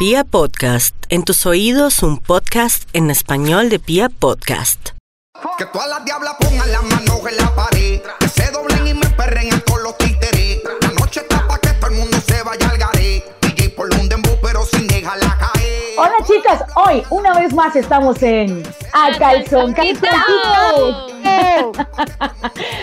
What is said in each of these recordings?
Pia Podcast, en tus oídos un podcast en español de Pia Podcast. Que todas las diablas pongan las manos en la pared. Que se doblen y me perren con los títeres. La noche está pa' que todo el mundo se vaya al garé. DJ por un dembow, pero sin dejarla caer. Hola chicas, hoy una vez más estamos en A Calzón Calzoncito.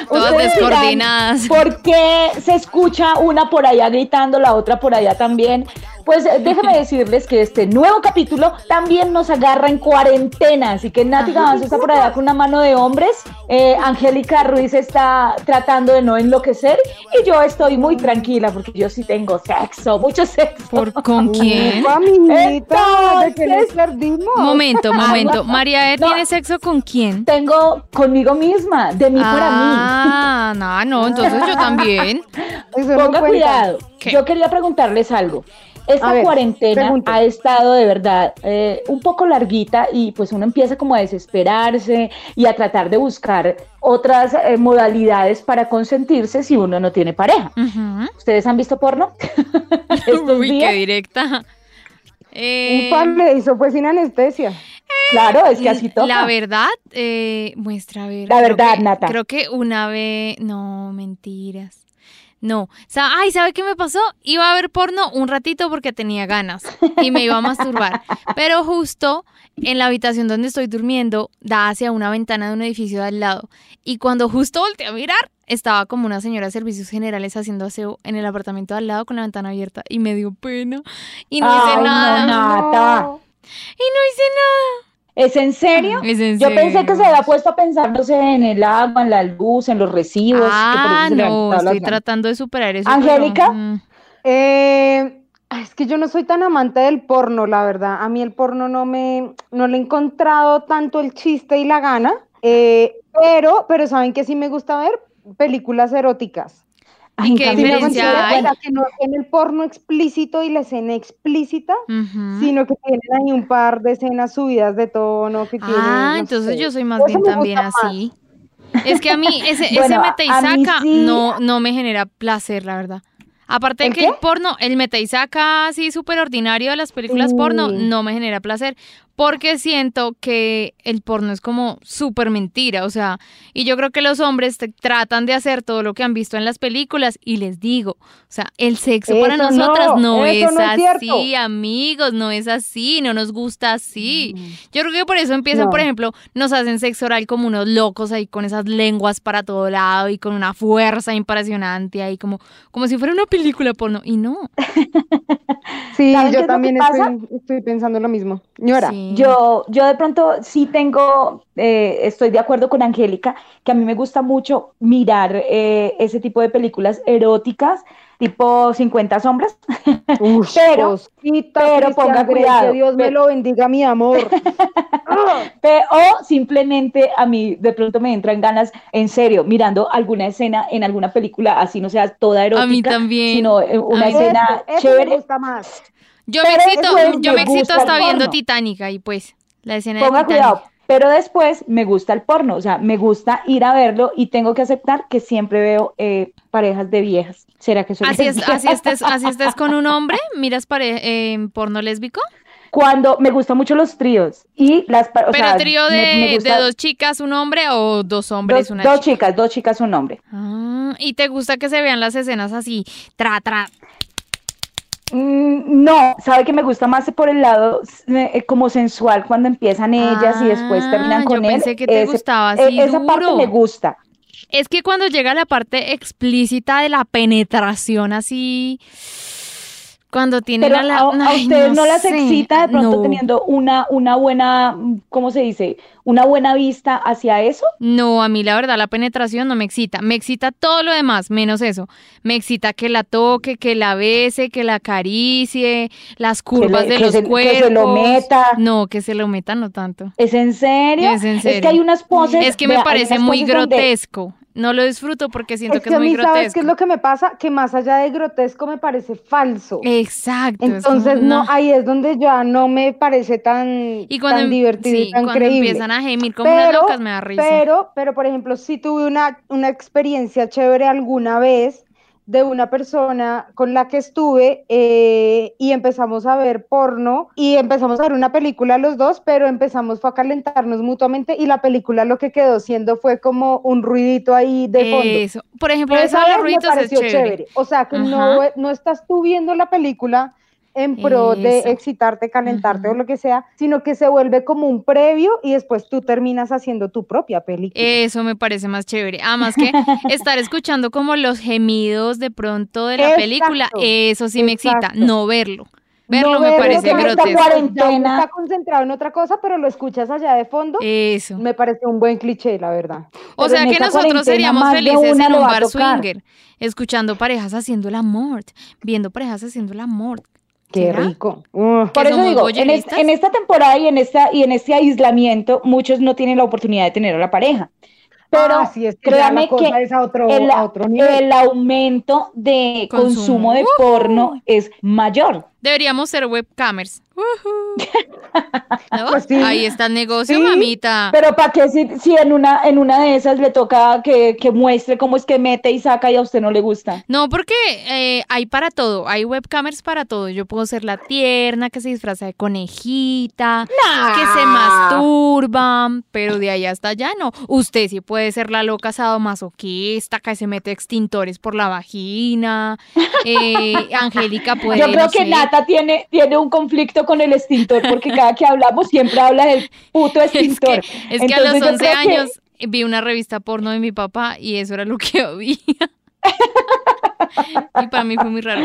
Todas Ustedes dirán, descoordinadas. ¿Por qué se escucha una por allá gritando, la otra por allá también? Pues eh, déjenme decirles que este nuevo capítulo también nos agarra en cuarentena, así que Nati Gavanzo está por allá con una mano de hombres, eh, Angélica Ruiz está tratando de no enloquecer y yo estoy muy tranquila porque yo sí tengo sexo, mucho sexo. ¿Por con quién? Amiguita, ¿de qué les perdimos? Momento, momento. María E No. tiene sexo con quién? Tengo conmigo misma, de mí para mí. Ah, no, no, entonces yo también. Ponga cuidado. ¿Qué? Yo quería preguntarles algo. Esta ver, cuarentena ha estado de verdad eh, un poco larguita y pues uno empieza como a desesperarse y a tratar de buscar otras eh, modalidades para consentirse si uno no tiene pareja. ¿Ustedes han visto porno? Estos Uy, días. qué directa. Eh, Un pan le hizo fue sin anestesia. Claro, es que así toca. La verdad, eh, muestra a ver. La creo verdad, que- Nata. Creo que una vez. No, mentiras. No. Ay, ¿sabe qué me pasó? Iba a ver porno un ratito porque tenía ganas y me iba a masturbar. Pero justo en la habitación donde estoy durmiendo da hacia una ventana de un edificio de al lado. Y cuando justo volteé a mirar, estaba como una señora de servicios generales haciendo aseo en el apartamento de al lado con la ventana abierta y me dio pena. Y no hice Ay, no, nada. Y no hice nada. ¿Es en serio? Es en Yo pensé que se había puesto a pensar, no sé, en el agua, en la luz, en los residuos. Ah, no, estoy tratando de superar eso. ¿Angélica? pero, Eh, es que yo no soy tan amante del porno, la verdad. A mí el porno no me, no le he encontrado tanto el chiste y la gana. Eh, pero, pero saben que sí me gusta ver películas eróticas. Ay, qué diferencia hay? que no en el porno explícito y la escena explícita, sino que tienen ahí un par de escenas subidas de tono que tienen. Ah, no entonces sé. yo soy más bien también más. así. Es que a mí ese, ese Bueno, mete y saca sí. no, no me genera placer, la verdad. Aparte de ¿El que qué? el porno, el mete y saca así súper ordinario de las películas porno, no me genera placer. Porque siento que el porno es como súper mentira. O sea, y yo creo que los hombres te- tratan de hacer todo lo que han visto en las películas. Y les digo, o sea, el sexo para nosotras no, es no es así, amigos, no es así, no nos gusta así. Yo creo que por eso empiezan, No. por ejemplo, nos hacen sexo oral como unos locos ahí con esas lenguas para todo lado y con una fuerza impresionante ahí como, como si fuera una película porno. Y no. Sí, ¿Saben qué es yo también estoy, estoy pensando lo mismo. Señora, Sí. Yo, yo de pronto sí tengo, eh, estoy de acuerdo con Angélica, que a mí me gusta mucho mirar eh, ese tipo de películas eróticas, tipo 50 sombras, Ush, pero- cosita, pero ponga cuidado, Que Dios me pero- lo bendiga, mi amor. Ah, Pe- o simplemente a mí de pronto me entran ganas, en serio, mirando alguna escena en alguna película, así no sea toda erótica, A mí también. sino eh, una A mí- escena eso, eso chévere. me gusta más. Yo me excito, yo me me excito hasta viendo. Titanic ahí pues. La escena Ponga de Titanic. cuidado, pero después me gusta el porno, o sea, me gusta ir a verlo y tengo que aceptar que siempre veo eh, parejas de viejas. ¿Será que soy Así es, así estés, así estés con un hombre, miras pare eh, porno lésbico, Cuando me gustan mucho los tríos y las o pero sea, trío me- de, me gusta- de dos chicas, un hombre o dos hombres, dos, una dos chica. chicas, dos chicas, un hombre. Ah, y te gusta que se vean las escenas así, tra, tra. Mm, No, sabe que me gusta más por el lado eh, como sensual cuando empiezan ellas y después Ah, terminan con yo él. pensé que te Ese- gustaba eh, así Esa parte me gusta. Es que cuando llega la parte explícita de la penetración así, cuando tienen Pero a la... a, ustedes no, las sé, excita de pronto no. teniendo una, una buena, ¿cómo se dice? Una buena vista hacia eso. No, a mí la verdad la penetración no me excita. Me excita todo lo demás, menos eso. Me excita que la toque, que la bese, que la acaricie, las curvas le- de que los se- que cuerpos. se lo meta. No, que se lo meta no tanto. ¿Es en serio? Es en que serio. hay unas poses. Es que me vea, parece muy donde- grotesco. No lo disfruto porque siento Es que que es muy mí, ¿sabes qué grotesco. es lo que me pasa? Que más allá de grotesco me parece falso. Exacto. Entonces, no, ahí es donde ya no me parece tan, Y cuando, tan em- divertido sí, y tan cuando creíble. empiezan a gemir como unas locas me da risa. Pero, pero, por ejemplo, sí tuve una, una experiencia chévere alguna vez de una persona con la que estuve eh, y empezamos a ver porno y empezamos a ver una película los dos, pero empezamos fue a calentarnos mutuamente y la película lo que quedó siendo fue como un ruidito ahí de fondo. Eso. Por ejemplo, eso de los ruidos es pareció chévere. O sea, que no, no estás tú viendo la película en pro de excitarte, calentarte o lo que sea, sino que se vuelve como un previo y después tú terminas haciendo tu propia película. Eso me parece más chévere. Además que estar escuchando como los gemidos de pronto de la película, eso sí me excita, no verlo. Verlo No me verlo, parece grotesco. cuarentena- está concentrado en otra cosa, pero lo escuchas allá de fondo. Eso. Me parece un buen cliché, la verdad. O Pero sea que nosotros seríamos felices en un bar swinger, escuchando parejas haciendo el amor, viendo parejas haciendo el amor. Qué rico. Por ¿Que eso digo, en, es- en esta temporada y en, esta, y en este aislamiento, muchos no tienen la oportunidad de tener a la pareja. Pero Ah, sí, es que créame la cosa que es a otro, el, otro nivel. el aumento de Consumo. consumo, de porno es mayor. Deberíamos ser webcamers. Pues sí. Ahí está el negocio, Sí, mamita. Pero ¿para qué si, si en, una, en una de esas le toca que, que muestre cómo es que mete y saca y a usted no le gusta? No, porque eh, hay para todo, hay webcamers para todo. Yo puedo ser la tierna que se disfraza de conejita, que se masturba, pero de ahí hasta allá no. Usted sí puede ser la loca sadomasoquista que se mete extintores por la vagina. Eh, Angélica puede. Yo creo no que sé. Nata tiene, tiene un conflicto con el extintor porque cada que hablamos siempre habla del puto Es que, extintor. es que a los Entonces yo 11 creo que- años vi una revista porno de mi papá y eso era lo que había. y para mí fue muy raro.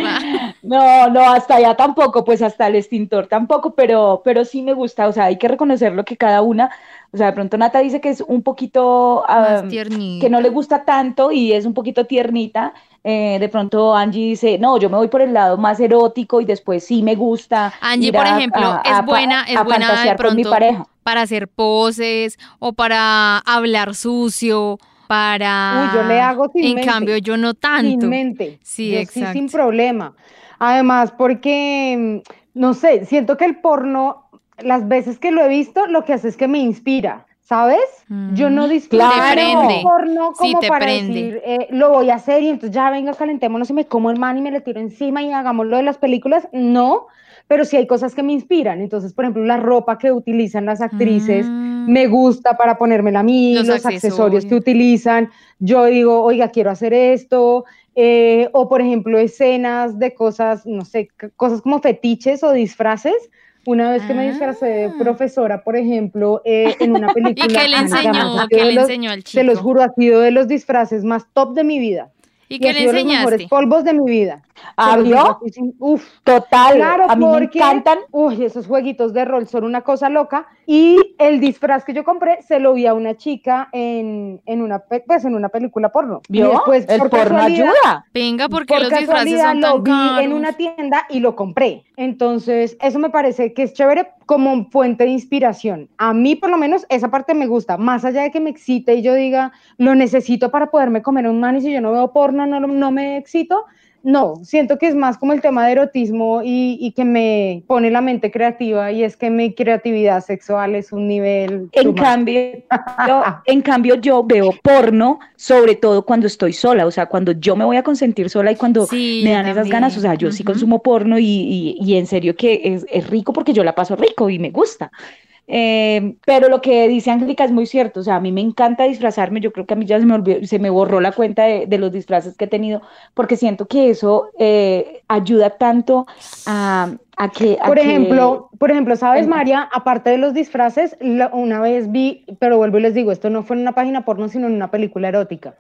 No, no, hasta allá tampoco, pues hasta el extintor tampoco, pero, pero sí me gusta, o sea, hay que reconocer lo que cada una, o sea, de pronto Nata dice que es un poquito, tiernita. que no le gusta tanto y es un poquito tiernita, eh, de pronto Angie dice, no, yo me voy por el lado más erótico y después sí me gusta. Angie, ir por a- ejemplo, a- es a buena, es a buena de con mi pronto pareja. para hacer poses o para hablar sucio, para... Uy, yo le hago sin En mente. cambio, yo no tanto. Sin mente. Sí, Yo exacto. sin problema. Además, porque, mm, no sé, siento que el porno, las veces que lo he visto, lo que hace es que me inspira, ¿sabes? Yo no Mm, disfruto el porno Sí, como te para prende. decir, eh, lo voy a hacer y entonces ya venga, calentémonos y me como el man y me le tiro encima y hagamos lo de las películas. No, pero sí hay cosas que me inspiran. Entonces, por ejemplo, la ropa que utilizan las actrices Mm. me gusta para ponérmela a mí, Los los, accesorios que utilizan. Yo digo, oiga, quiero hacer esto. eh, o, por ejemplo, escenas de cosas, no sé, cosas como fetiches o disfraces. Una vez que me disfracé de Ah. profesora, por ejemplo, eh, en una película. ¿Y qué le enseñó? ¿Qué le enseñó al chico? Se los juro, ha sido de los disfraces más top de mi vida. ¿Y Y qué le sido los mejores enseñaste? polvos de mi vida. ¿Ah, así sin- Uf, Total, Claro, a mí me porque, encantan. Uy, esos jueguitos de rol son una cosa loca. Y el disfraz que yo compré se lo vi a una chica en, en una, pues, en una película porno. Y ¿Vio? después, el por porno casualidad- ayuda. Venga, porque por los disfraces son lo tan vi caros. en una tienda y lo compré. Entonces, eso me parece que es chévere como fuente de inspiración. A mí, por lo menos, esa parte me gusta. Más allá de que me excite y yo diga, lo necesito para poderme comer un man si yo no veo porno, no, no me excito. No, siento que es más como el tema de erotismo y, y que me pone la mente creativa y es que mi creatividad sexual es un nivel... En cambio, yo, en cambio, yo veo porno, sobre todo cuando estoy sola, o sea, cuando yo me voy a consentir sola y cuando Sí, me dan esas ganas, o sea, también. yo sí consumo porno y, y- y en serio que es, es rico porque yo la paso rico y me gusta. Eh, pero lo que dice Angélica es muy cierto, o sea, a mí me encanta disfrazarme, yo creo que a mí ya se me, olvidó- se me borró la cuenta de, de los disfraces que he tenido, porque siento que eso eh, ayuda tanto a, a que... a Por que- ejemplo, por ejemplo, ¿sabes. María? Aparte de los disfraces, la- una vez vi, pero vuelvo y les digo, esto no fue en una página porno, sino en una película erótica,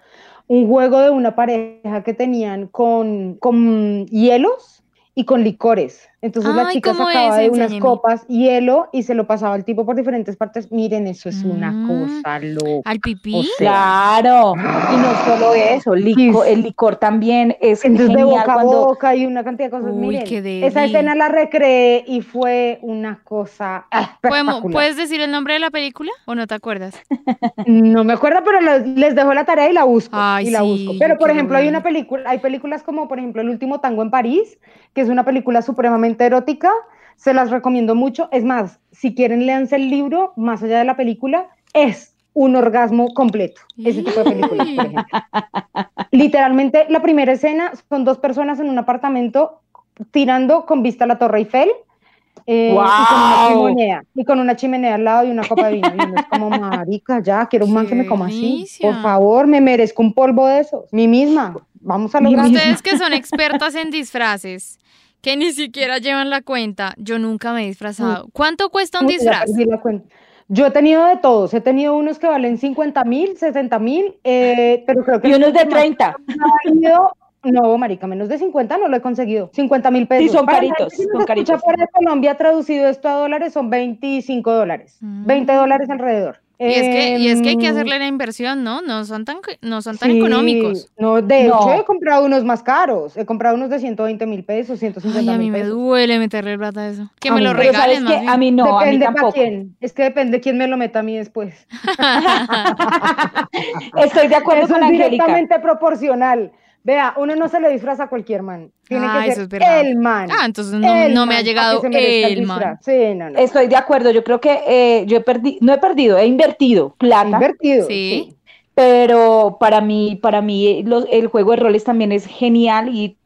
un juego de una pareja que tenían con, con hielos y con licores. Entonces la Ay, chica ¿cómo sacaba es? de unas copas hielo y se lo pasaba al tipo por diferentes partes. Miren, eso es una Mm. cosa loca. ¿Al pipí? O sea, Claro, y no solo eso, lico- el licor también es Entonces de boca a boca y una cantidad de cosas. Uy, Miren, qué esa escena la recreé y fue una cosa ¿Podemos- espectacular. ¿Puedes decir el nombre de la película o no te acuerdas? No me acuerdo, pero les, dejo la tarea y la busco. Ay, y la sí, busco. Pero, por ejemplo, hay una película, hay películas como, por ejemplo, El último tango en París, que es una película supremamente erótica. Se las recomiendo mucho. Es más, si quieren, léanse el libro, más allá de la película. Es un orgasmo completo. Ese tipo de películas, por ejemplo. Literalmente, la primera escena son dos personas en un apartamento tirando con vista a la Torre Eiffel. eh, y, con una chimenea, y con una chimenea al lado y una copa de vino. Y uno es como, marica, ya, quiero un man que me coma así. Por favor, me merezco un polvo de esos. Mi misma. Vamos a lograr. Ustedes que son expertas en disfraces, que ni siquiera llevan la cuenta, yo nunca me he disfrazado. ¿Cuánto cuesta un disfraz? Yo he tenido de todos, he tenido unos que valen 50 mil, 60 mil, eh, pero creo que... Y unos de el que más 30. ha valido- No, marica, menos de 50 no lo he conseguido. 50 mil pesos. Sí, son Para caritos, son caritos. fuera de Colombia, traducido esto a dólares, son 25 dólares. Mm. 20 dólares alrededor. Y es, que, y es que hay que Em, hacerle la inversión, ¿no? No son tan, no son tan sí, económicos. No, de No. hecho he comprado unos más caros. He comprado unos de 120 mil pesos, Ay, 150 a mí mil me pesos. duele meterle plata a eso. Que A me mí lo regalen más que bien. a mí no, a mí depende para tampoco. quién. Es que depende quién me lo meta a mí después. Estoy de acuerdo Eso con es directamente proporcional. Vea, uno no se le disfraza a cualquier man. Tiene Ah, que eso ser es verdad. el man. Ah, entonces no, no me ha llegado el man. disfraz. Sí, no, no. Estoy de acuerdo. Yo creo que eh, yo he perdido, no he perdido, he invertido plata. Invertido. Sí. Pero para mí, para mí eh, los- el juego de roles también es genial y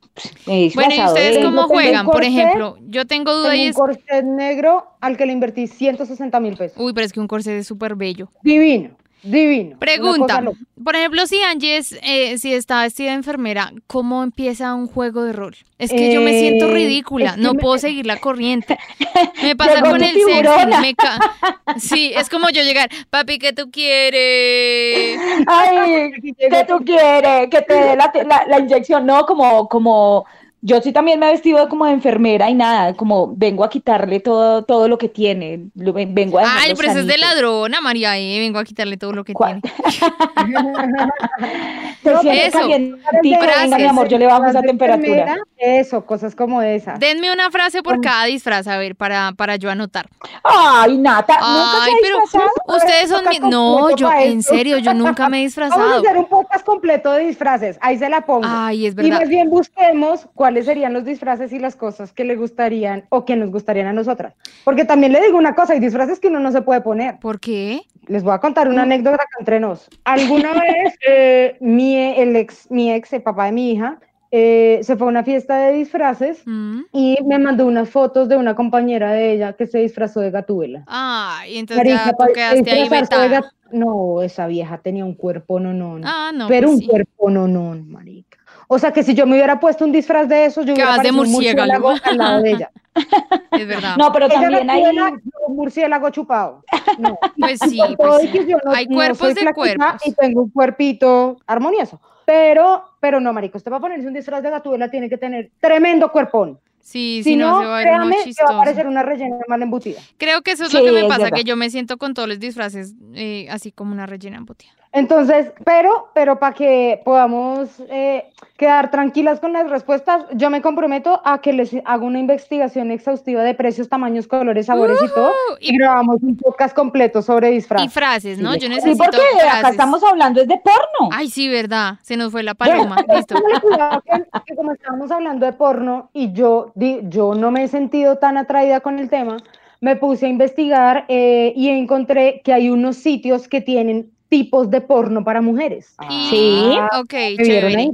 he Bueno, ¿y ustedes cómo juegan? Por ejemplo, yo tengo duda Tengo y un corset negro al que le invertí 160 mil pesos. Uy, pero es que un corset es súper bello. Divino, divino. Pregunta, por ejemplo, si Angie es, eh, si está vestida de enfermera, ¿cómo empieza un juego de rol? Es que yo me siento Eh, ridícula, es que no me- puedo seguir la corriente. Me pasa Llegó con el tiburona. me ca- Sí, es como yo llegar, papi, ¿qué tú quieres? Ay, ¿qué tú quieres? Que te dé la, la- la inyección, no, como, como, yo sí también me he vestido como de enfermera y nada, como vengo a quitarle todo, todo lo que tiene, vengo a Ay, pero es de ladrona, María, eh, vengo a quitarle todo lo que ¿Cuál? tiene. Te No, sientes eso, calientico, venga mi amor, yo le bajo esa temperatura. Eso, cosas como esas. Denme una frase por cada disfraz, a ver, para, para yo anotar. Ay, Nata, ¿nunca Ay, pero disfrazado? ustedes son mi... No, yo, en esto. serio, yo nunca me he Vamos a disfrazado. hacer un podcast completo de disfraces. Ahí se la pongo. Ay, es Y verdad. más bien busquemos cuáles serían los disfraces y las cosas que le gustarían o que nos gustarían a nosotras. Porque también le digo una cosa, hay disfraces que uno no se puede poner. ¿Por qué? Les voy a contar una anécdota acá entre nos. Alguna vez eh, mi, el ex, mi ex, el papá de mi hija, eh, se fue a una fiesta de disfraces Mm. y me mandó unas fotos de una compañera de ella que se disfrazó de Gatúbela. Ay, entonces ya Marica, tú pa- quedaste ahí vetada. gat- No, esa vieja tenía un cuerpo no, no. Ah, no, pero pues un sí. cuerpo no, no, marica. O sea que si yo me hubiera puesto un disfraz de esos, yo hubiera Quedas de murciélago. al lado de ella. Es verdad. No, pero Ella también hay... Un murciélago chupado. No. Pues sí, pues sí. y no- Hay no cuerpos soy de cuerpos. Y tengo un cuerpito armonioso. Pero, pero no, marico, usted va a ponerse un disfraz de Gatúbela, tiene que tener tremendo cuerpón. Sí, Si, si no, no, se va a uno créame que va a parecer una rellena mal embutida. Creo que eso es Sí, lo que me pasa, verdad. que yo me siento con todos los disfraces eh, así como una rellena embutida. Entonces, pero, pero para que podamos eh, quedar tranquilas con las respuestas, yo me comprometo a que les hago una investigación exhaustiva de precios, tamaños, colores, sabores y todo. Y y, grabamos un podcast completo sobre disfraz. y frases, ¿no? Sí, Yo Sí, necesito porque acá frases. estamos hablando es de porno. Ay, sí, verdad. Se nos fue la paloma. Listo. que, como estábamos hablando de porno y yo, di- yo no me he sentido tan atraída con el tema, me puse a investigar eh, y encontré que hay unos sitios que tienen tipos de porno para mujeres. Y, Sí. Ok, ¿Me vieron chévere.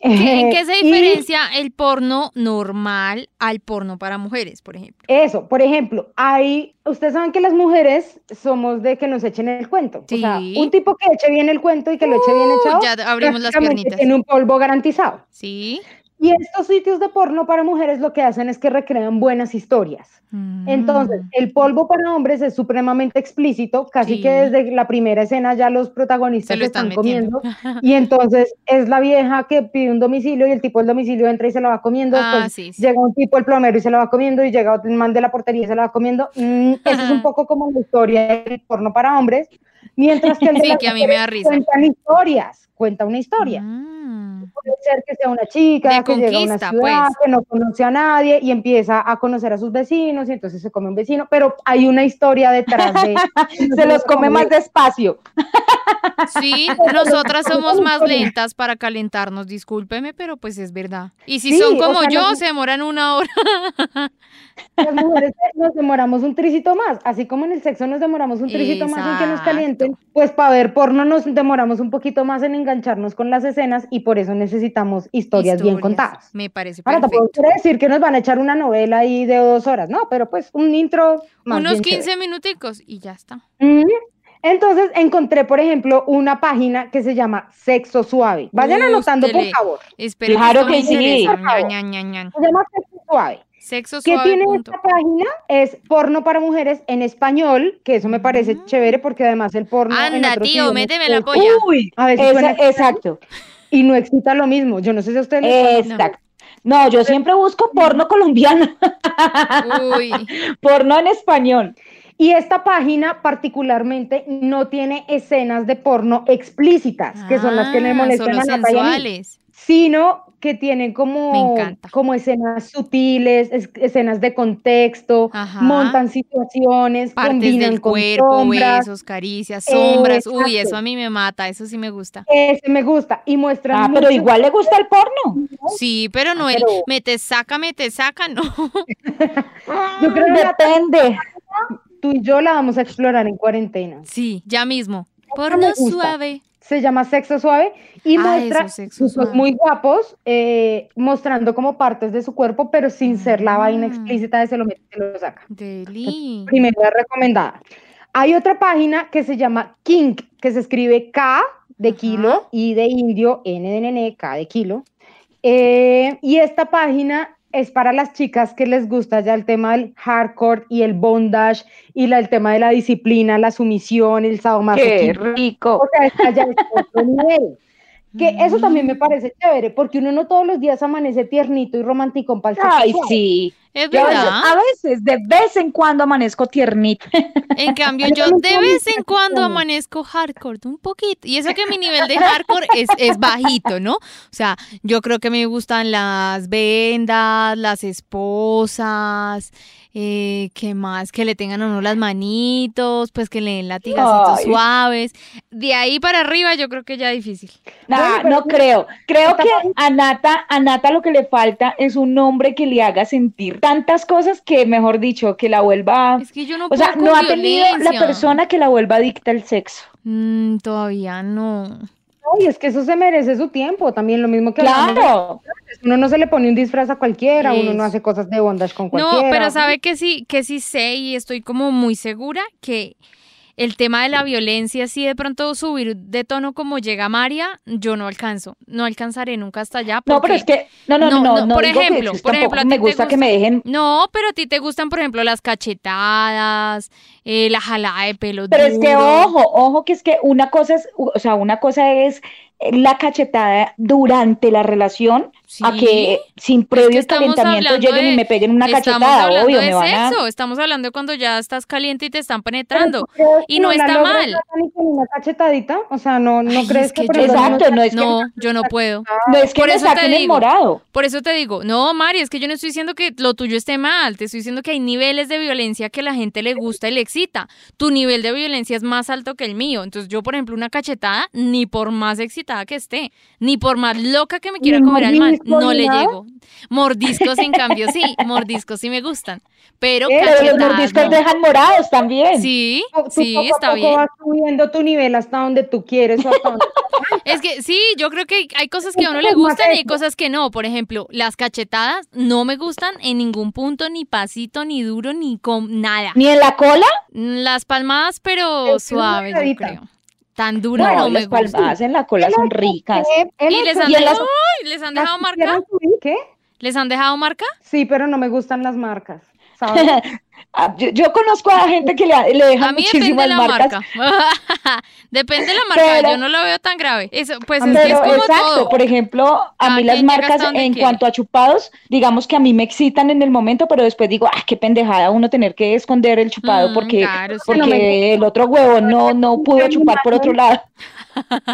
¿En qué se Y diferencia el porno normal al porno para mujeres, por ejemplo? Eso, por ejemplo, hay, ustedes saben que las mujeres somos de que nos echen el cuento. O sea, Sí. un tipo que eche bien el cuento y que lo eche bien echado, ya abrimos las piernitas. tiene un polvo garantizado. Sí. Y estos sitios de porno para mujeres lo que hacen es que recrean buenas historias. Entonces, Mm. el polvo para hombres es supremamente explícito, casi Sí. que desde la primera escena ya los protagonistas Se lo están están, comiendo. Y entonces es la vieja que pide un domicilio y el tipo del domicilio entra y se la va comiendo. Ah, después sí, sí. llega un tipo, el plomero, y se la va comiendo. Y llega otro el man de la portería y se la va comiendo. Mm, eso es un poco como la historia del porno para hombres. Mientras que el de que a mí me da risa. cuentan historias, cuenta una historia. Mm. Puede ser que sea una chica De que llega a una conquista, ciudad, pues. que no conoce a nadie y empieza a conocer a sus vecinos y entonces se come un vecino, pero hay una historia detrás de... Se los come más despacio. Sí, nosotras somos más lentas para calentarnos, discúlpeme, pero pues es verdad. Y si Sí, son o como sea, yo, no- se demoran una hora. Las mujeres, no nos demoramos un tricito más, así como en el sexo nos demoramos un tricito más en que nos Exacto. calienten, pues para ver porno nos demoramos un poquito más en engancharnos con las escenas y por eso necesitamos historias, bien contadas. Me parece Ahora tampoco perfecto. quiere decir que nos van a echar una novela ahí de dos horas, no, pero pues un intro más Unos bien 15 chévere. minuticos y ya está. Entonces encontré, por ejemplo, una página que se llama Sexo Suave. Vayan anotando, por favor. Espera, Claro me que sí. ña, ña, ña. Se llama Sexo Suave. Sexo ¿Qué tiene punto. esta página? Es porno para mujeres en español, que eso me parece Mm. chévere porque además el porno. en Anda, tío, méteme la polla. Uy, A ver si esa- exacto, Y no excita lo mismo. Yo no sé si a ustedes les exacto. No, yo siempre busco porno colombiano, Uy, porno en español. Y esta página particularmente no tiene escenas de porno explícitas, que son las que le Ah, molestan a Nata sino que tienen como, como escenas sutiles, es- escenas de contexto, Ajá. montan situaciones, Partes combinan del con cuerpo, sombras. besos, caricias, sombras. Uy, eso a mí me mata, eso sí me gusta. Ese me gusta y muestran Ah, pero igual le gusta el porno. Sí, pero no el Ah, pero- me te saca, me te saca, no. Yo creo que Depende. tú y yo la vamos a explorar en cuarentena. Sí, ya mismo. Porno suave. Se llama Sexo Suave y Ah, muestra eso, Suave. muy guapos eh, mostrando como partes de su cuerpo, pero sin ser la vaina explícita de se lo mete y se lo saca. Deli. Primera recomendada. Hay otra página que se llama Kink, que se escribe K de Ajá. kilo, I de indio, N de nene, K de kilo. Eh, y esta página es para las chicas que les gusta ya el tema del hardcore y el bondage y la- el tema de la disciplina, la sumisión, el Qué sadomasoquismo. rico. O sea, está ya en otro nivel. Que eso también me parece chévere, porque uno no todos los días amanece tiernito y romántico sexo Ay, sí. Es Yo a veces, verdad. a veces, de vez en cuando amanezco tiernita. En cambio, Yo de vez en cuando amanezco hardcore, un poquito. Y eso que mi nivel de hardcore es, es bajito, ¿no? O sea, yo creo que me gustan las vendas, las esposas, eh, ¿qué más? Que le tengan a uno las manitos, pues que le den latigacitos Ay. suaves. De ahí para arriba yo creo que ya difícil. Nah, no creo. Creo que a Nata, a Nata lo que le falta es un hombre que le haga sentir tantas cosas que, mejor dicho, que la vuelva. Es que yo no O sea, puedo no ha tenido la persona que la vuelva adicta al sexo. Mm, todavía no. Ay, es que eso se merece su tiempo, también lo mismo que Claro. uno no se le pone un disfraz a cualquiera, uno no hace cosas de bondage con No, cualquiera. pero sabe que sí, que sí sé y estoy como muy segura que el tema de la violencia, si de pronto subir de tono como llega María, yo no alcanzo, no alcanzaré nunca hasta allá. No, pero es que, no, no, No, por ejemplo, por ejemplo, a ti me te gusta que me dejen, No, pero a ti te gustan, por ejemplo, las cachetadas, eh, la jalada de pelo pero es que ojo, ojo que es que una cosa es, o sea, una cosa es eh, la cachetada durante la relación a que sin previo calentamiento hablando lleguen y me peguen una cachetada, obvio, de me van a... estamos hablando de cuando ya estás caliente y te están penetrando. ¿tú crees y que no está mal. Ni con una cachetadita? O sea, no, no Ay, crees es que, que yo- Exacto, no es que, No, yo no puedo. no es que por me eso te saquen el digo. morado. Por eso te digo, no, Mari, es que yo no estoy diciendo que lo tuyo esté mal, te estoy diciendo que hay niveles de violencia que a la gente le gusta y le excita. Tu nivel de violencia es más alto que el mío. Entonces, yo, por ejemplo, una cachetada, ni por más excitada que esté, ni por más loca que me quiera ¿Ni comer al man, mordisco no le nada? llego. Mordiscos, en cambio, sí, mordiscos sí me gustan. Pero Eh, Pero los mordiscos no. dejan morados también. Sí, tú poco sí, a está poco bien. vas subiendo tu nivel hasta donde tú quieres o hasta donde Es que sí, yo creo que hay cosas que a uno le gustan y hay cosas que no. Por ejemplo, las cachetadas no me gustan en ningún punto, ni pasito, ni duro, ni con nada. Ni en la cola, Las palmadas, pero suaves, yo creo. Tan dura no, no, me las gusta. palmadas en la cola son ricas. ¿Y les han, las- dejado. ¿Les han las dejado marca? ¿Qué? ¿Les han dejado marca? Sí, pero no me gustan las marcas, ¿sabes? Ah, Yo, yo conozco a gente que le, le dejan A mí depende la marca. depende de la marca, Pero- yo no lo veo tan grave. Eso, pues A es mí- que es Pero como exacto, todo. por ejemplo, a mí las marcas en quiere. cuanto a chupados, digamos que a mí me excitan en el momento, pero después digo, ah, qué pendejada uno tener que esconder el chupado Mm, porque, claro, sí. porque No me el otro huevo no, no pudo chupar por otro lado.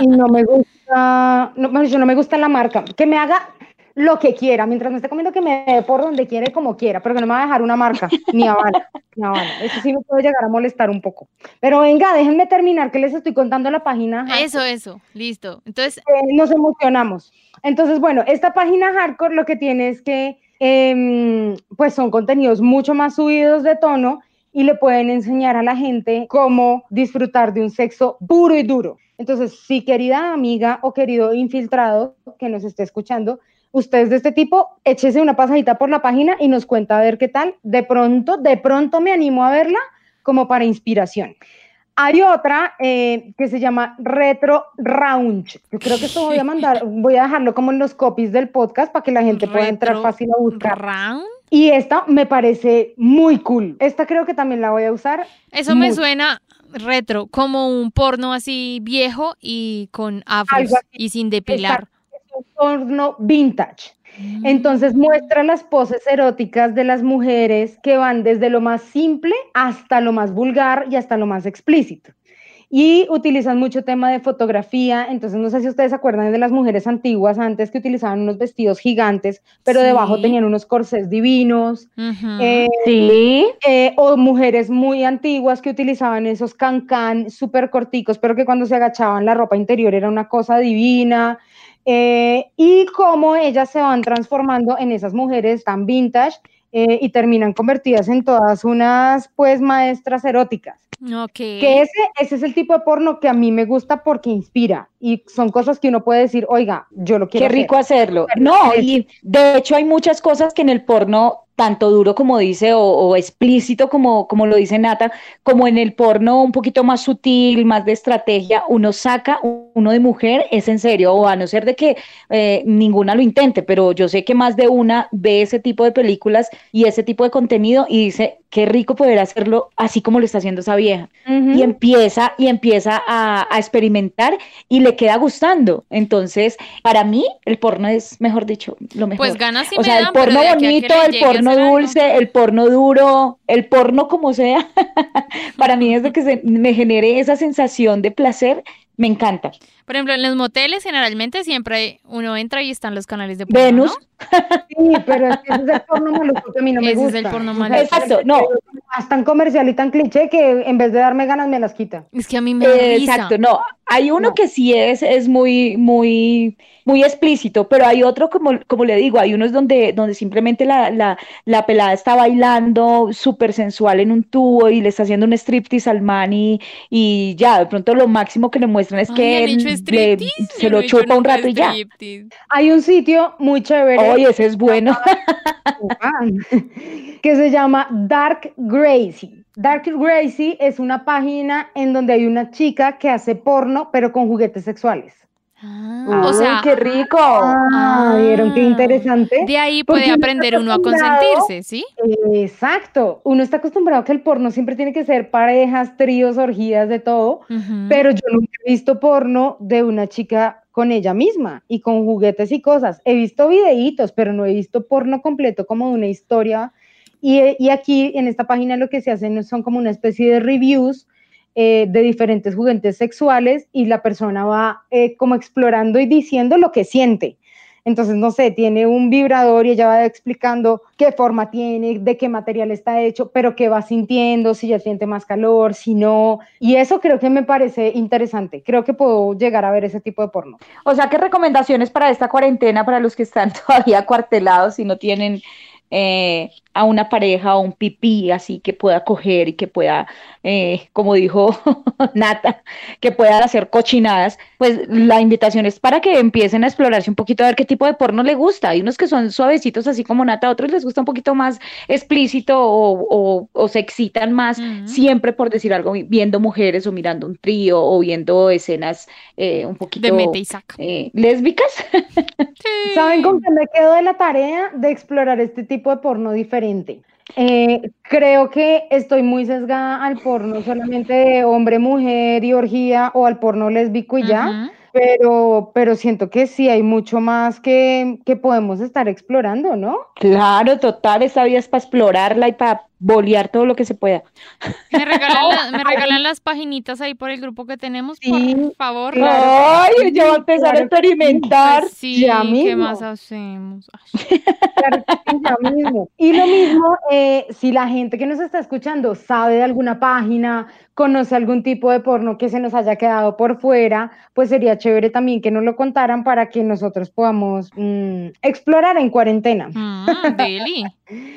y no me gusta, no, dicho, no me gusta la marca. Que me haga lo que quiera, mientras me esté comiendo que me dé por donde quiera y como quiera, pero que no me va a dejar una marca, ni Habana, ni Habana. Eso sí me puede llegar a molestar un poco. Pero venga, déjenme terminar que les estoy contando la página. Eso, eso, listo. Entonces, eh, nos emocionamos. Entonces, bueno, esta página hardcore lo que tiene es que em, pues son contenidos mucho más subidos de tono y le pueden enseñar a la gente cómo disfrutar de un sexo puro y duro. Entonces, si querida amiga o querido infiltrado que nos esté escuchando, ustedes de este tipo, échese una pasadita por la página y nos cuenta a ver qué tal. De pronto, de pronto me animo a verla como para inspiración. Hay otra eh, que se llama Retro Round. Yo creo que esto voy a mandar, voy a dejarlo como en los copies del podcast para que la gente pueda entrar fácil a buscar. Round. Y esta me parece muy cool. Esta creo que también la voy a usar. Eso me suena retro, como un porno así viejo y con afros y sin depilar. Porno vintage. Mm. Entonces muestra las poses eróticas de las mujeres que van desde lo más simple hasta lo más vulgar y hasta lo más explícito. Y utilizan mucho tema de fotografía, entonces no sé si ustedes se acuerdan de las mujeres antiguas antes que utilizaban unos vestidos gigantes, pero Sí. debajo tenían unos corsés divinos, eh, Sí, eh, o mujeres muy antiguas que utilizaban esos cancán súper corticos, pero que cuando se agachaban la ropa interior era una cosa divina. Eh, y cómo ellas se van transformando en esas mujeres tan vintage eh, y terminan convertidas en todas unas, pues, maestras eróticas. Ok. Que ese, ese es el tipo de porno que a mí me gusta porque inspira y son cosas que uno puede decir, oiga, yo lo quiero qué rico hacer. hacerlo. No, y de hecho hay muchas cosas que en el porno, tanto duro como dice, o, o explícito como, como lo dice Nata, como en el porno un poquito más sutil, más de estrategia, uno saca uno de mujer, es en serio, o a no ser de que eh, ninguna lo intente, pero yo sé que más de una ve ese tipo de películas y ese tipo de contenido y dice, qué rico poder hacerlo así como lo está haciendo esa vieja. Y empieza y empieza a, a experimentar y le queda gustando. Entonces, para mí, el porno es, mejor dicho, lo mejor. Pues ganas sí o sea, el dan, porno bonito, el a porno hacer algo. dulce, el porno duro, el porno como sea, para mí desde que se, me genere esa sensación de placer, me encanta. Por ejemplo, en los moteles generalmente siempre uno entra y están los canales de porno, Venus, ¿no? Sí, pero es que ese es el porno maluco que a mí no me Ese es gusta. el porno maluco. Exacto, no. Es tan comercial y tan cliché que en vez de darme ganas me las quita. Es que a mí me Eh. Exacto, no. Hay uno No. que sí es, es muy, muy, muy explícito, pero hay otro, como, como le digo, hay unos donde, donde simplemente la, la, la pelada está bailando súper sensual en un tubo y le está haciendo un striptease al man y, y ya, de pronto lo máximo que le muestran es Ay, que ¿han hecho le- striptease? se lo hecho chupa un rato y ya. Hay un sitio muy chévere Oye, ese es bueno. que se llama Dark Gracie. Dark Gracie es una página en donde hay una chica que hace porno, pero con juguetes sexuales. Ah, o Uy, sea, qué rico. Ah, ¿vieron qué interesante? de ahí puede aprender uno a consentirse, ¿sí? Exacto. Uno está acostumbrado a que el porno siempre tiene que ser parejas, tríos, orgías, de todo. Pero yo nunca he visto porno de una chica con ella misma y con juguetes y cosas. He visto videitos, pero no he visto porno completo como de una historia. Y, y aquí en esta página lo que se hacen son como una especie de reviews eh, de diferentes juguetes sexuales y la persona va eh, como explorando y diciendo lo que siente. Entonces, no sé, tiene un vibrador y ella va explicando qué forma tiene, de qué material está hecho, pero qué va sintiendo, si ya siente más calor, si no. Y eso creo que me parece interesante. Creo que puedo llegar a ver ese tipo de porno. O sea, ¿qué recomendaciones para esta cuarentena para los que están todavía acuartelados y no tienen eh, a una pareja o un pipí así que pueda coger y que pueda, eh, como dijo Nata, que pueda hacer cochinadas? Pues la invitación es para que empiecen a explorarse un poquito a ver qué tipo de porno le gusta. Hay unos que son suavecitos así como Nata, otros les gusta un poquito más explícito o, o- o se excitan más siempre por decir algo, viendo mujeres o mirando un trío o viendo escenas eh, un poquito De mete y saca. eh, lésbicas. Sí. ¿Saben con qué me quedo de la tarea de explorar este tipo de porno diferente? Eh, creo que estoy muy sesgada al porno solamente de hombre, mujer y orgía o al porno lésbico y ya. Pero, pero siento que sí hay mucho más que, que podemos estar explorando, ¿no? Claro, total, esta vida es para explorarla y para bolear todo lo que se pueda. ¿Me regalan, la- me regalan las paginitas ahí por el grupo que tenemos, Sí, por favor? claro. Ay, yo voy a empezar a claro experimentar. Pues sí, ya ¿qué mismo. más hacemos? Ay. Claro que sí, ya mismo. Y lo mismo, eh, si la gente que nos está escuchando sabe de alguna página, conoce algún tipo de porno que se nos haya quedado por fuera, pues sería chévere también que nos lo contaran para que nosotros podamos mm, explorar en cuarentena. Mm, deli.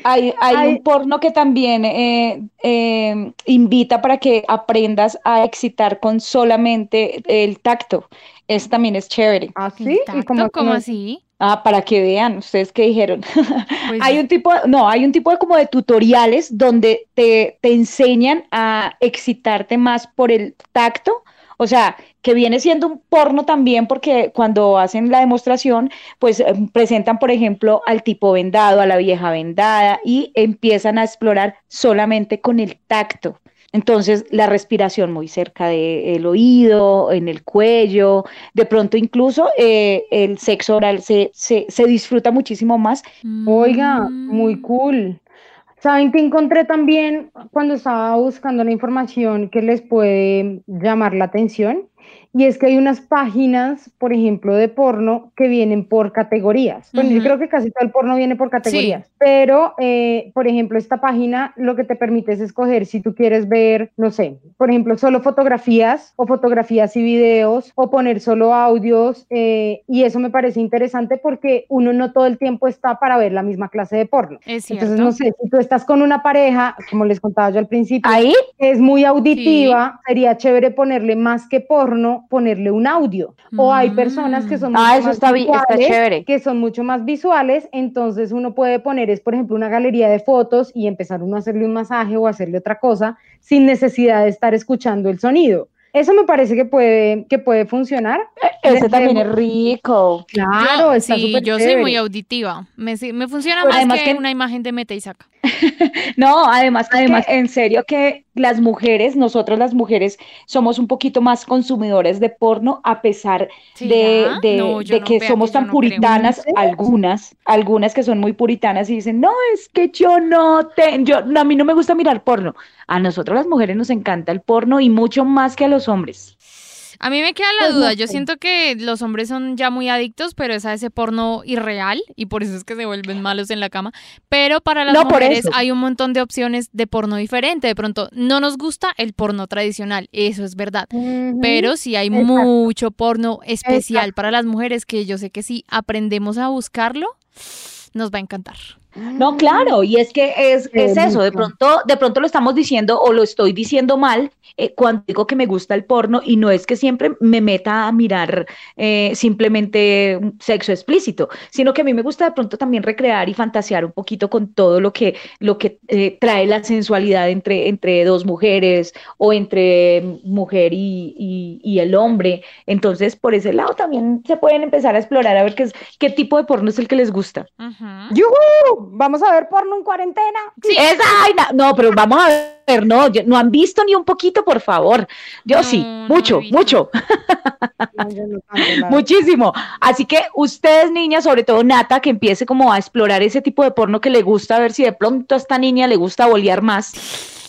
Hay, hay Hay- un porno que también eh, eh, invita para que aprendas a excitar con solamente el tacto. Eso también es chévere. ¿Así? ¿El ¿Y tacto? cómo, ¿Cómo cómo- así? Ah, para que vean, ustedes qué dijeron. Pues, Hay un tipo, no, hay un tipo de como de tutoriales donde te, te enseñan a excitarte más por el tacto, o sea, que viene siendo un porno también porque cuando hacen la demostración, pues eh, presentan, por ejemplo, al tipo vendado, a la vieja vendada y empiezan a explorar solamente con el tacto. Entonces, la respiración muy cerca del oído, en el cuello, de pronto incluso eh, el sexo oral se, se, se disfruta muchísimo más Oiga, mm, muy cool. ¿Saben que encontré también cuando estaba buscando la información que les puede llamar la atención? Y es que hay unas páginas, por ejemplo, de porno que vienen por categorías. Bueno, yo Ujú. creo que casi todo el porno viene por categorías. Pero, eh, por ejemplo, esta página lo que te permite es escoger si tú quieres ver, no sé, por ejemplo, solo fotografías o fotografías y videos o poner solo audios. eh, y eso me parece interesante porque uno no todo el tiempo está para ver la misma clase de porno. Es. Entonces, no sé, si tú estás con una pareja, como les contaba yo al principio, ahí. es muy auditiva, sería chévere ponerle más que porno, ponerle un audio. O hay personas que son Ah, mucho eso más está, visuales, chévere. que son mucho más visuales, entonces uno puede poner, es por ejemplo, una galería de fotos y empezar uno a hacerle un masaje o hacerle otra cosa sin necesidad de estar escuchando el sonido. Eso me parece que puede, que puede funcionar. Ese Le- también es rico. Claro, yo, está sí, yo soy muy chévere. auditiva. Me, si- me funciona Pues más además que, que- una imagen de meta y saca. No, además, además, en serio que las mujeres, nosotros las mujeres, somos un poquito más consumidores de porno a pesar de, ¿Será? de- No, de no, que vea somos tan no creo. puritanas, algunas, algunas que son muy puritanas y dicen, no, es que yo no te, yo, a mí no me gusta mirar porno. A nosotros las mujeres nos encanta el porno y mucho más que a los hombres. A mí me queda la Pues no duda. Yo siento que los hombres son ya muy adictos, pero es a ese porno irreal y por eso es que se vuelven malos en la cama. Pero para las No, mujeres hay un montón de opciones de porno diferente. De pronto, no nos gusta el porno tradicional, eso es verdad. Pero sí hay Exacto. mucho porno especial Exacto. para las mujeres que yo sé que si aprendemos a buscarlo, nos va a encantar. No, claro, y es que es, es eso, de pronto, de pronto lo estamos diciendo o lo estoy diciendo mal eh, cuando digo que me gusta el porno y no es que siempre me meta a mirar eh, simplemente sexo explícito, sino que a mí me gusta de pronto también recrear y fantasear un poquito con todo lo que, lo que eh, trae la sensualidad entre, entre dos mujeres o entre mujer y, y- y el hombre. Entonces, por ese lado también se pueden empezar a explorar a ver qué, es, qué tipo de porno es el que les gusta. ¡Yujú! Vamos a ver porno en cuarentena. Sí. Esa vaina. No, pero vamos a ver, no, yo- no han visto ni un poquito, por favor. Yo sí, No, no mucho, mucho, No, no tanto, muchísimo. Así que ustedes, niñas, sobre todo Nata, que empiece como a explorar ese tipo de porno que le gusta, a ver si de pronto a esta niña le gusta bolear más.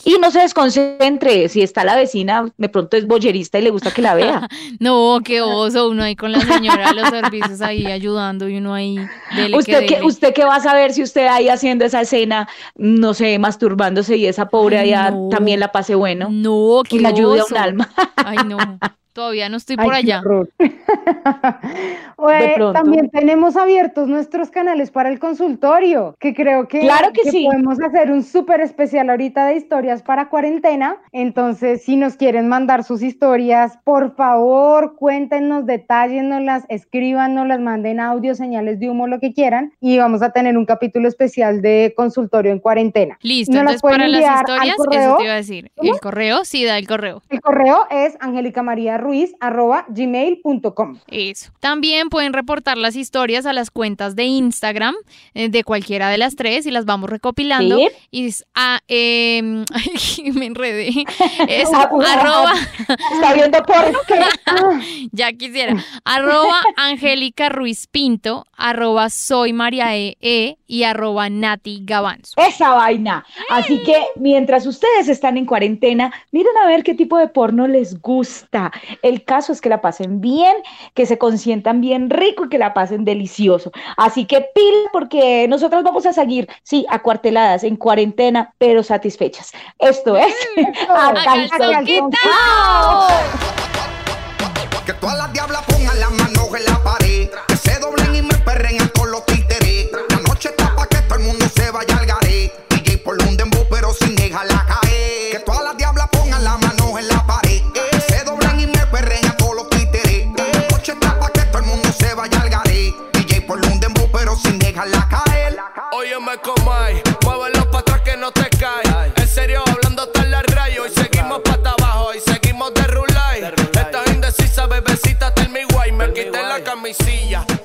Y no se desconcentre, si está la vecina, de pronto es boyerista y le gusta que la vea. No, qué oso, uno ahí con la señora de los servicios ahí ayudando y uno ahí. dele que ¿Usted qué, dele. ¿Usted qué va a saber si usted ahí haciendo esa escena, no sé, masturbándose y esa pobre Ay, no. también la pase bueno? No, Que le ayude a un alma. Ay, no. Todavía no estoy por allá. Oye, también tenemos abiertos nuestros canales para el consultorio, que creo que, Claro que sí. podemos hacer un súper especial ahorita de historias para cuarentena. Entonces, si nos quieren mandar sus historias, por favor, cuéntenos, detállennoslas, escríbanoslas, manden audio, señales de humo, lo que quieran, y vamos a tener un capítulo especial de consultorio en cuarentena. Listo, Nos las entonces para las historias, eso te iba a decir. ¿Cómo? El correo, sí, da el correo. El correo es Angélica María angelicaruiz.gmail.com. Eso. También pueden reportar las historias a las cuentas de Instagram eh, de cualquiera de las tres y las vamos recopilando. Sí. Y es a, ay, me enredé. Es arroba, Está viendo porno. ¿qué? Ya quisiera, arroba Angélica Ruiz Pinto, arroba soy María E, E y arroba Nati Gavanzo. esa vaina. Así que mientras ustedes están en cuarentena, miren a ver qué tipo de porno les gusta. El caso es que la pasen bien, que se consientan bien rico y que la pasen delicioso. Así que pila porque nosotros vamos a seguir, sí, acuarteladas en cuarentena, pero satisfechas. Esto es A A Calzón calzón Quitado. quitado. Que todas las diablas pongan las manos see ya.